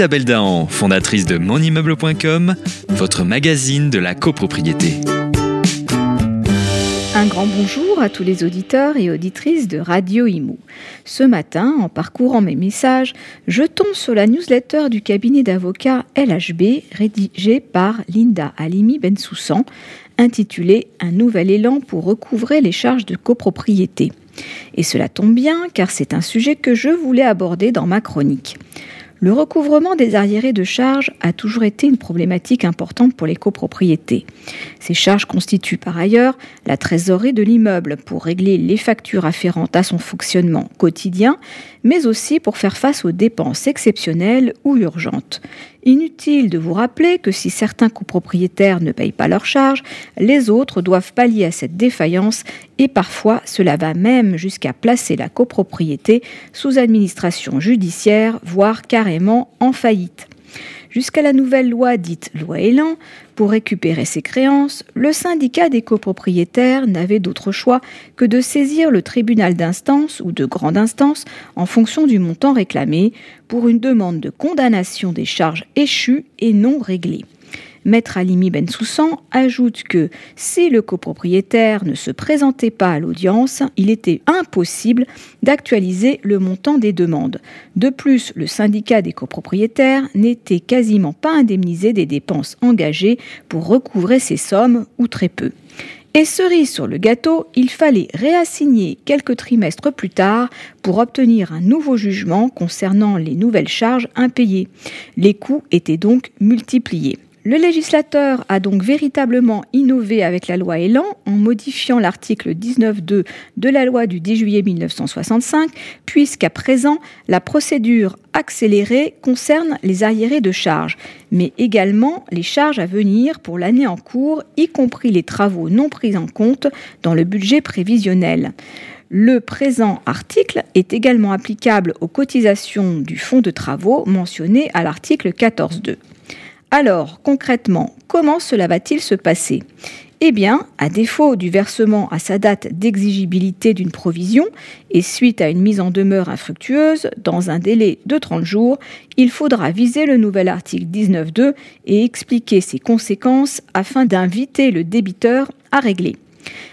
Isabelle Dahan, fondatrice de monimmeuble.com, votre magazine de la copropriété. Un grand bonjour à tous les auditeurs et auditrices de Radio Imo. Ce matin, en parcourant mes messages, je tombe sur la newsletter du cabinet d'avocats LHB rédigée par Linda Alimi Bensoussan, intitulée Un nouvel élan pour recouvrer les charges de copropriété. Et cela tombe bien car c'est un sujet que je voulais aborder dans ma chronique. Le recouvrement des arriérés de charges a toujours été une problématique importante pour les copropriétés. Ces charges constituent par ailleurs la trésorerie de l'immeuble pour régler les factures afférentes à son fonctionnement quotidien, mais aussi pour faire face aux dépenses exceptionnelles ou urgentes. Inutile de vous rappeler que si certains copropriétaires ne payent pas leurs charges, les autres doivent pallier à cette défaillance et parfois cela va même jusqu'à placer la copropriété sous administration judiciaire, voire carrément en faillite. Jusqu'à la nouvelle loi dite loi Elan, pour récupérer ses créances, le syndicat des copropriétaires n'avait d'autre choix que de saisir le tribunal d'instance ou de grande instance en fonction du montant réclamé pour une demande de condamnation des charges échues et non réglées. Maître Alimi Bensoussan ajoute que si le copropriétaire ne se présentait pas à l'audience, il était impossible d'actualiser le montant des demandes. De plus, le syndicat des copropriétaires n'était quasiment pas indemnisé des dépenses engagées pour recouvrer ces sommes, ou très peu. Et cerise sur le gâteau, il fallait réassigner quelques trimestres plus tard pour obtenir un nouveau jugement concernant les nouvelles charges impayées. Les coûts étaient donc multipliés. Le législateur a donc véritablement innové avec la loi Elan en modifiant l'article 19.2 de la loi du 10 juillet 1965, puisqu'à présent, la procédure accélérée concerne les arriérés de charges, mais également les charges à venir pour l'année en cours, y compris les travaux non pris en compte dans le budget prévisionnel. Le présent article est également applicable aux cotisations du fonds de travaux mentionné à l'article 14.2. Alors, concrètement, comment cela va-t-il se passer? Eh bien, à défaut du versement à sa date d'exigibilité d'une provision et suite à une mise en demeure infructueuse dans un délai de 30 jours, il faudra viser le nouvel article 19.2 et expliquer ses conséquences afin d'inviter le débiteur à régler.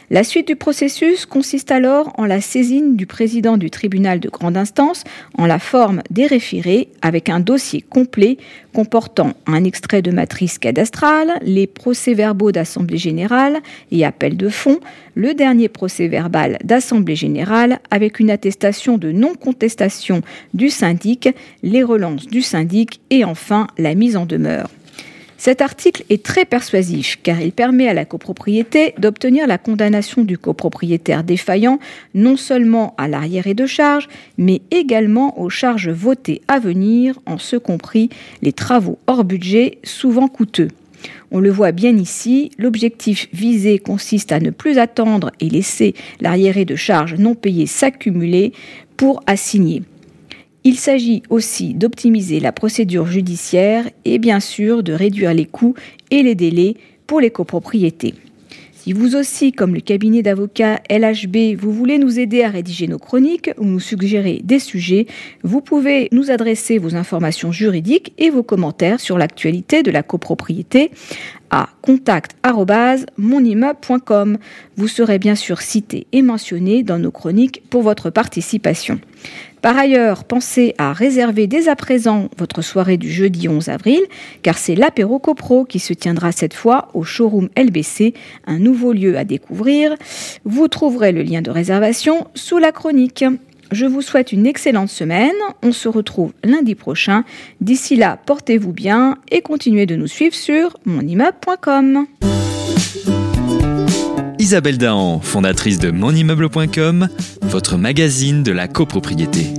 La suite du processus consiste alors en la saisine du président du tribunal de grande instance en la forme des référés avec un dossier complet comportant un extrait de matrice cadastrale, les procès-verbaux d'assemblée générale et appel de fonds, le dernier procès-verbal d'assemblée générale avec une attestation de non-contestation du syndic, les relances du syndic et enfin la mise en demeure. Cet article est très persuasif car il permet à la copropriété d'obtenir la condamnation du copropriétaire défaillant non seulement à l'arriéré de charges, mais également aux charges votées à venir, en ce compris les travaux hors budget, souvent coûteux. On le voit bien ici, l'objectif visé consiste à ne plus attendre et laisser l'arriéré de charges non payées s'accumuler pour assigner. Il s'agit aussi d'optimiser la procédure judiciaire et bien sûr de réduire les coûts et les délais pour les copropriétés. Si vous aussi, comme le cabinet d'avocats LHB, vous voulez nous aider à rédiger nos chroniques ou nous suggérer des sujets, vous pouvez nous adresser vos informations juridiques et vos commentaires sur l'actualité de la copropriété à contact@monimmeuble.com. Vous serez bien sûr cité et mentionné dans nos chroniques pour votre participation. Par ailleurs, pensez à réserver dès à présent votre soirée du jeudi 11 avril, car c'est l'apéro copro qui se tiendra cette fois au showroom LBC, un nouveau lieu à découvrir. Vous trouverez le lien de réservation sous la chronique. Je vous souhaite une excellente semaine. On se retrouve lundi prochain. D'ici là, portez-vous bien et continuez de nous suivre sur monimmeuble.com. Isabelle Dahan, fondatrice de monimmeuble.com, votre magazine de la copropriété.